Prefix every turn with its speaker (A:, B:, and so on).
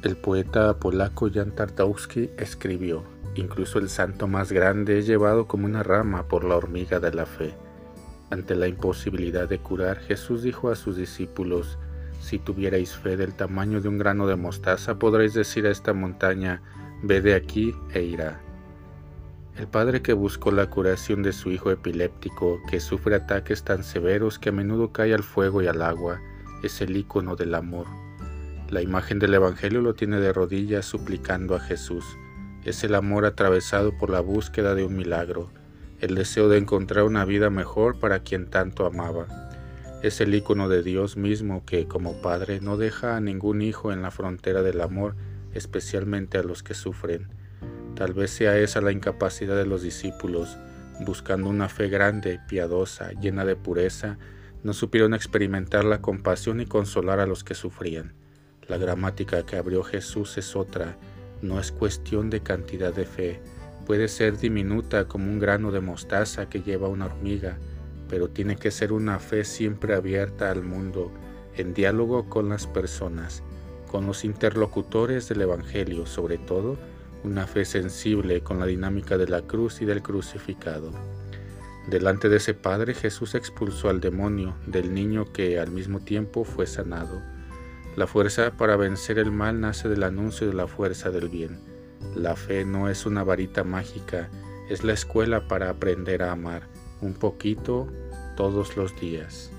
A: El poeta polaco Jan Tartowski escribió, incluso el santo más grande es llevado como una rama por la hormiga de la fe. Ante la imposibilidad de curar, Jesús dijo a sus discípulos, si tuvierais fe del tamaño de un grano de mostaza, podréis decir a esta montaña, ve de aquí e irá. El padre que buscó la curación de su hijo epiléptico, que sufre ataques tan severos que a menudo cae al fuego y al agua, es el icono del amor. La imagen del Evangelio lo tiene de rodillas suplicando a Jesús. Es el amor atravesado por la búsqueda de un milagro, el deseo de encontrar una vida mejor para quien tanto amaba. Es el icono de Dios mismo que, como Padre, no deja a ningún hijo en la frontera del amor, especialmente a los que sufren. Tal vez sea esa la incapacidad de los discípulos, buscando una fe grande, piadosa, llena de pureza, no supieron experimentar la compasión y consolar a los que sufrían. La gramática que abrió Jesús es otra, no es cuestión de cantidad de fe, puede ser diminuta como un grano de mostaza que lleva una hormiga, pero tiene que ser una fe siempre abierta al mundo, en diálogo con las personas, con los interlocutores del Evangelio, sobre todo, una fe sensible con la dinámica de la cruz y del crucificado. Delante de ese Padre Jesús expulsó al demonio del niño que al mismo tiempo fue sanado. La fuerza para vencer el mal nace del anuncio de la fuerza del bien. La fe no es una varita mágica, es la escuela para aprender a amar, un poquito todos los días.